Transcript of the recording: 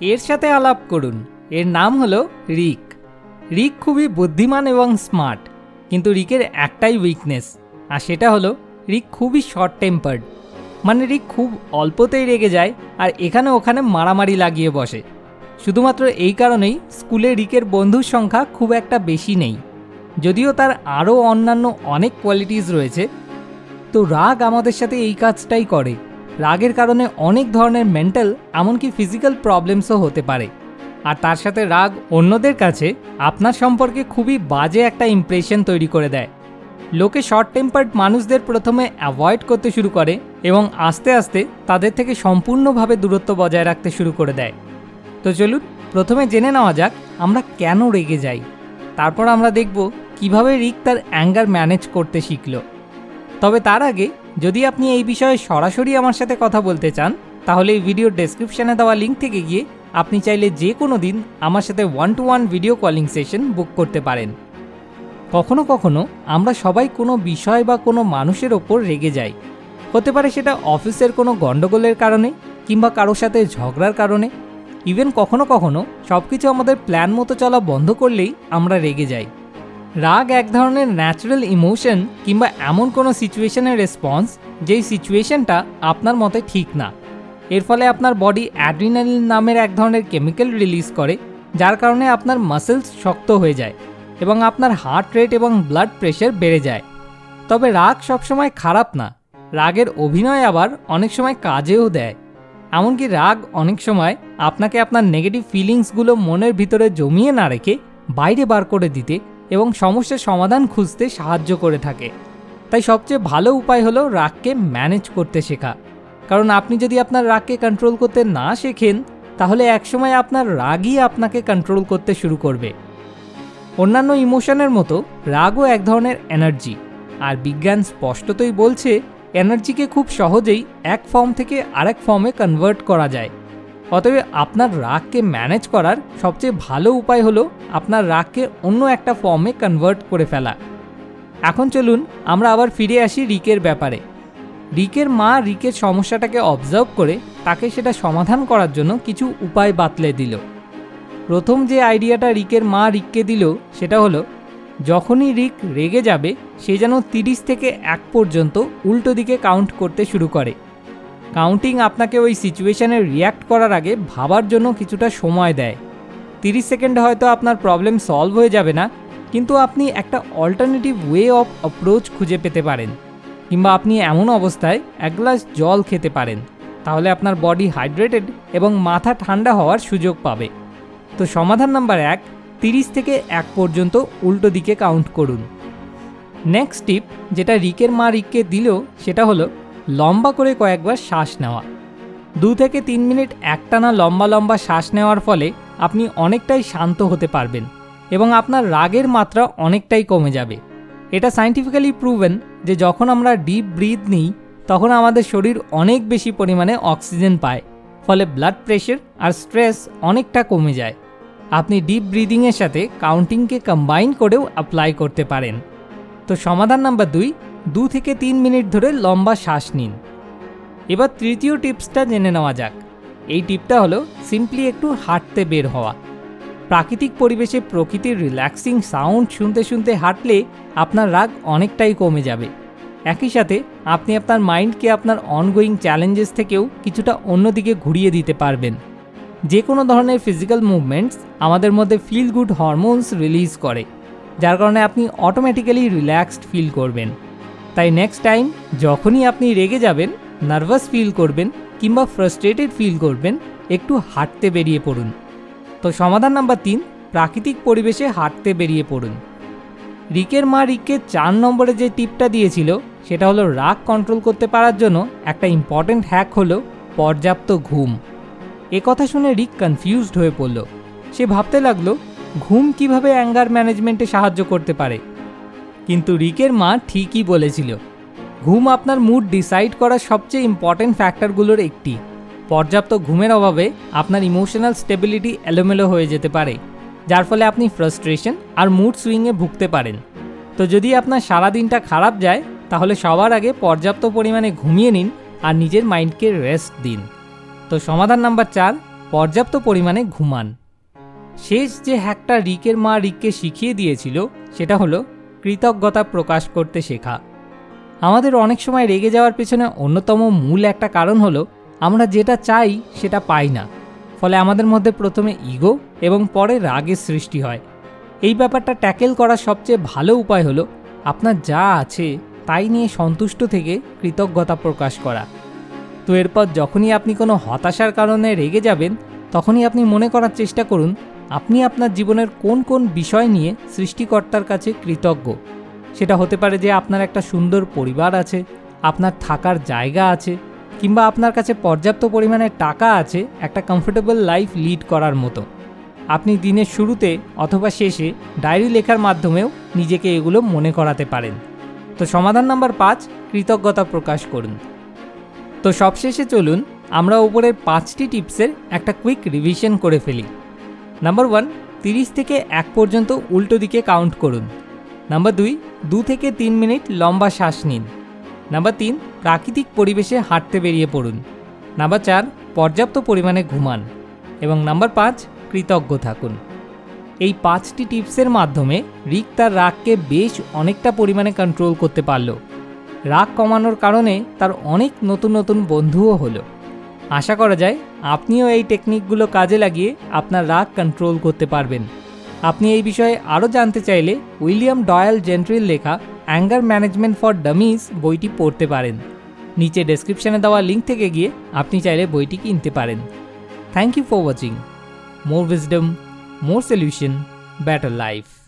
এর সাথে আলাপ করুন। এর নাম হলো রিক। রিক খুবই বুদ্ধিমান এবং স্মার্ট, কিন্তু রিকের একটাই উইকনেস আর সেটা হলো রিক খুবই শর্ট টেম্পার্ড মানে রিক খুব অল্পতেই রেগে যায় আর এখানে ওখানে মারামারি লাগিয়ে বসে। শুধুমাত্র এই কারণেই স্কুলে রিকের বন্ধুর সংখ্যা খুব একটা বেশি নেই। যদিও তার আরও অন্যান্য অনেক কোয়ালিটিস রয়েছে। তো রাগ আমাদের সাথে এই কাজটাই করে। রাগের কারণে অনেক ধরনের মেন্টাল এমনকি ফিজিক্যাল প্রবলেমসও হতে পারে। আর তার সাথে রাগ অন্যদের কাছে আপনার সম্পর্কে খুবই বাজে একটা ইমপ্রেশন তৈরি করে দেয়। লোকে শর্ট টেম্পার্ড মানুষদের প্রথমে অ্যাভয়েড করতে শুরু করে এবং আস্তে আস্তে তাদের থেকে সম্পূর্ণভাবে দূরত্ব বজায় রাখতে শুরু করে দেয়। তো চলুন, প্রথমে জেনে নেওয়া যাক আমরা কেন রেগে যাই। তারপর আমরা দেখব কীভাবে রিক তার অ্যাঙ্গার ম্যানেজ করতে শিখল। তবে তার আগে যদি আপনি এই বিষয়ে সরাসরি আমার সাথে কথা বলতে চান, তাহলে এই ভিডিওর ডেসক্রিপশানে দেওয়া লিঙ্ক থেকে গিয়ে আপনি চাইলে যে কোনো দিন আমার সাথে one two one video calling session book করতে পারেন। কখনো কখনো আমরা সবাই কোনো বিষয় বা কোনো মানুষের ওপর রেগে যাই। হতে পারে সেটা অফিসের কোনো গণ্ডগোলের কারণে কিংবা কারোর সাথে ঝগড়ার কারণে। ইভেন কখনো কখনো সব কিছু আমাদের প্ল্যান মতো চলা বন্ধ করলেই আমরা রেগে যাই। রাগ এক ধরনের ন্যাচারাল ইমোশন কিংবা এমন কোনো সিচুয়েশনের রেসপন্স যেই সিচুয়েশনটা আপনার মতে ঠিক না। এর ফলে আপনার বডি অ্যাড্রিনালিন নামের এক ধরনের কেমিক্যাল রিলিজ করে, যার কারণে আপনার মাসেলস শক্ত হয়ে যায় এবং আপনার হার্ট রেট এবং ব্লাড প্রেশার বেড়ে যায়। তবে রাগ সবসময় খারাপ না, রাগের অভিনয় আবার অনেক সময় কাজেও দেয়। এমনকি রাগ অনেক সময় আপনাকে আপনার নেগেটিভ ফিলিংসগুলো মনের ভিতরে জমিয়ে না রেখে বাইরে বার করে দিতে এবং সমস্যার সমাধান খুঁজতে সাহায্য করে থাকে। তাই সবচেয়ে ভালো উপায় হলো রাগকে ম্যানেজ করতে শেখা। কারণ আপনি যদি আপনার রাগকে কন্ট্রোল করতে না শেখেন, তাহলে একসময় আপনার রাগই আপনাকে কন্ট্রোল করতে শুরু করবে। অন্যান্য ইমোশনের মতো রাগও এক ধরনের এনার্জি। আর বিজ্ঞান স্পষ্টতই বলছে, এনার্জিকে খুব সহজেই এক ফর্ম থেকে আরেক ফর্মে কনভার্ট করা যায়। অতএব আপনার রাগকে ম্যানেজ করার সবচেয়ে ভালো উপায় হলো আপনার রাগকে অন্য একটা ফর্মে কনভার্ট করে ফেলা। এখন চলুন আমরা আবার ফিরে আসি রিকের ব্যাপারে। রিকের মা রিকের সমস্যাটাকে অবজার্ভ করে তাকে সেটা সমাধান করার জন্য কিছু উপায় বাতলে দিল। প্রথম যে আইডিয়াটা রিকের মা রিককে দিল সেটা হলো, যখনই রিক রেগে যাবে, সে যেন তিরিশ থেকে এক পর্যন্ত উল্টো দিকে কাউন্ট করতে শুরু করে। কাউন্টিং আপনাকে ওই সিচুয়েশানে রিয়্যাক্ট করার আগে ভাবার জন্য কিছুটা সময় দেয়। তিরিশ সেকেন্ডে হয়তো আপনার প্রবলেম সলভ হয়ে যাবে না, কিন্তু আপনি একটা অল্টারনেটিভ ওয়ে অফ অ্যাপ্রোচ খুঁজে পেতে পারেন। কিংবা আপনি এমন অবস্থায় এক গ্লাস জল খেতে পারেন, তাহলে আপনার বডি হাইড্রেটেড এবং মাথা ঠান্ডা হওয়ার সুযোগ পাবে। তো সমাধান নাম্বার এক, তিরিশ থেকে এক পর্যন্ত উল্টো দিকে কাউন্ট করুন। নেক্সট টিপ যেটা রিকের মা রিককে দিল, সেটা হলো লম্বা করে কয়েকবার শ্বাস নেওয়া। দু থেকে তিন মিনিট একটানা লম্বা লম্বা শ্বাস নেওয়ার ফলে আপনি অনেকটাই শান্ত হতে পারবেন এবং আপনার রাগের মাত্রা অনেকটাই কমে যাবে। এটা সাইন্টিফিক্যালি প্রুভেন যে যখন আমরা ডিপ ব্রিথ নিই, তখন আমাদের শরীর অনেক বেশি পরিমাণে অক্সিজেন পায়, ফলে ব্লাড প্রেশার আর স্ট্রেস অনেকটা কমে যায়। আপনি ডিপ ব্রিদিংয়ের সাথে কাউন্টিংকে কম্বাইন করেও অ্যাপ্লাই করতে পারেন। তো সমাধান নাম্বার দুই, দু থেকে তিন মিনিট ধরে লম্বা শ্বাস নিন। এবার তৃতীয় টিপসটা জেনে নেওয়া যাক। এই টিপটা হলো সিম্পলি একটু হাঁটতে বের হওয়া। প্রাকৃতিক পরিবেশে প্রকৃতির রিল্যাক্সিং সাউন্ড শুনতে শুনতে হাঁটলে আপনার রাগ অনেকটাই কমে যাবে। একই সাথে আপনি আপনার মাইন্ডকে আপনার অনগোয়িং চ্যালেঞ্জেস থেকেও কিছুটা অন্যদিকে ঘুরিয়ে দিতে পারবেন। যে কোনো ধরনের ফিজিক্যাল মুভমেন্টস আমাদের মধ্যে ফিল গুড হরমোনস রিলিজ করে। যার কারণে আপনি অটোমেটিক্যালি রিল্যাক্সড ফিল করবেন। তাই নেক্সট টাইম যখনই আপনি রেগে যাবেন নার্ভাস ফিল করবেন কিংবা ফ্রাস্ট্রেটেড ফিল করবেন, একটু হাঁটতে বেরিয়ে পড়ুন। তো সমাধান নাম্বার তিন, প্রাকৃতিক পরিবেশে হাঁটতে বেরিয়ে পড়ুন। রিকের মা রিককে চার নম্বরে যে টিপটা দিয়েছিল, সেটা হলো রাগ কন্ট্রোল করতে পারার জন্য একটা ইম্পর্ট্যান্ট হ্যাক হলো পর্যাপ্ত ঘুম। এ কথা শুনে রিক কনফিউজড হয়ে পড়ল। সে ভাবতে লাগল ঘুম কীভাবে অ্যাঙ্গার ম্যানেজমেন্টে সাহায্য করতে পারে? কিন্তু রিকের মা ঠিকই বলেছিল, ঘুম আপনার মুড ডিসাইড করার সবচেয়ে ইম্পর্ট্যান্ট ফ্যাক্টরগুলোর একটি। পর্যাপ্ত ঘুমের অভাবে আপনার ইমোশনাল স্টেবিলিটি এলোমেলো হয়ে যেতে পারে, যার ফলে আপনি ফ্রাস্ট্রেশন আর মুড সুইংয়ে ভুগতে পারেন। তো যদি আপনার সারা দিনটা খারাপ যায়, তাহলে সবার আগে পর্যাপ্ত পরিমাণে ঘুমিয়ে নিন আর নিজের মাইন্ডকে রেস্ট দিন। তো সমাধান নাম্বার চার, পর্যাপ্ত পরিমাণে ঘুমান। শেষ যে হ্যাকটা রিকের মা রিককে শিখিয়ে দিয়েছিল, সেটা হলো কৃতজ্ঞতা প্রকাশ করতে শেখা। আমাদের অনেক সময় রেগে যাওয়ার পেছনে অন্যতম মূল একটা কারণ হলো, আমরা যেটা চাই সেটা পাই না। ফলে আমাদের মধ্যে প্রথমে ইগো এবং পরে রাগের সৃষ্টি হয়। এই ব্যাপারটা ট্যাকেল করার সবচেয়ে ভালো উপায় হলো, আপনার যা আছে তাই নিয়ে সন্তুষ্ট থেকে কৃতজ্ঞতা প্রকাশ করা। তো এরপর যখনই আপনি কোনো হতাশার কারণে রেগে যাবেন, তখনই আপনি মনে করার চেষ্টা করুন আপনি আপনার জীবনের কোন কোন বিষয় নিয়ে সৃষ্টিকর্তার কাছে কৃতজ্ঞ? সেটা হতে পারে যে আপনার একটা সুন্দর পরিবার আছে, আপনার থাকার জায়গা আছে, কিংবা আপনার কাছে পর্যাপ্ত পরিমাণে টাকা আছে, একটা কমফোর্টেবল লাইফ লিড করার মতো। আপনি দিনের শুরুতে অথবা শেষে ডায়েরি লেখার মাধ্যমেও নিজেকে এগুলো মনে করাতে পারেন। তো সমাধান নাম্বার পাঁচ, কৃতজ্ঞতা প্রকাশ করুন। তো সবশেষে চলুন, আমরা উপরের পাঁচটি টিপসের একটা কুইক রিভিশন করে ফেলি। নাম্বার ওয়ান তিরিশ থেকে এক পর্যন্ত উল্টো দিকে কাউন্ট করুন। নাম্বার দুই, দু থেকে তিন মিনিট লম্বা শ্বাস নিন। নাম্বার তিন, প্রাকৃতিক পরিবেশে হাঁটতে বেরিয়ে পড়ুন। নাম্বার চার, পর্যাপ্ত পরিমাণে ঘুমান। এবং নাম্বার পাঁচ, কৃতজ্ঞ থাকুন। এই পাঁচটি টিপসের মাধ্যমে রিক তার রাগকে বেশ অনেকটা পরিমাণে কন্ট্রোল করতে পারল। রাগ কমানোর কারণে তার অনেক নতুন নতুন বন্ধুও হলো। আশা করা যায় আপনিও এই টেকনিকগুলো কাজে লাগিয়ে আপনার রাগ কন্ট্রোল করতে পারবেন। আপনি এই বিষয়ে আরও জানতে চাইলে উইলিয়াম ডয়াল জেন্ট্রিল লেখা অ্যাঙ্গার ম্যানেজমেন্ট ফর ডামিজ বইটি পড়তে পারেন। নিচে ডেসক্রিপশানে দেওয়া লিঙ্ক থেকে গিয়ে আপনি চাইলে বইটি কিনতে পারেন। Thank you for watching more wisdom more solution better life.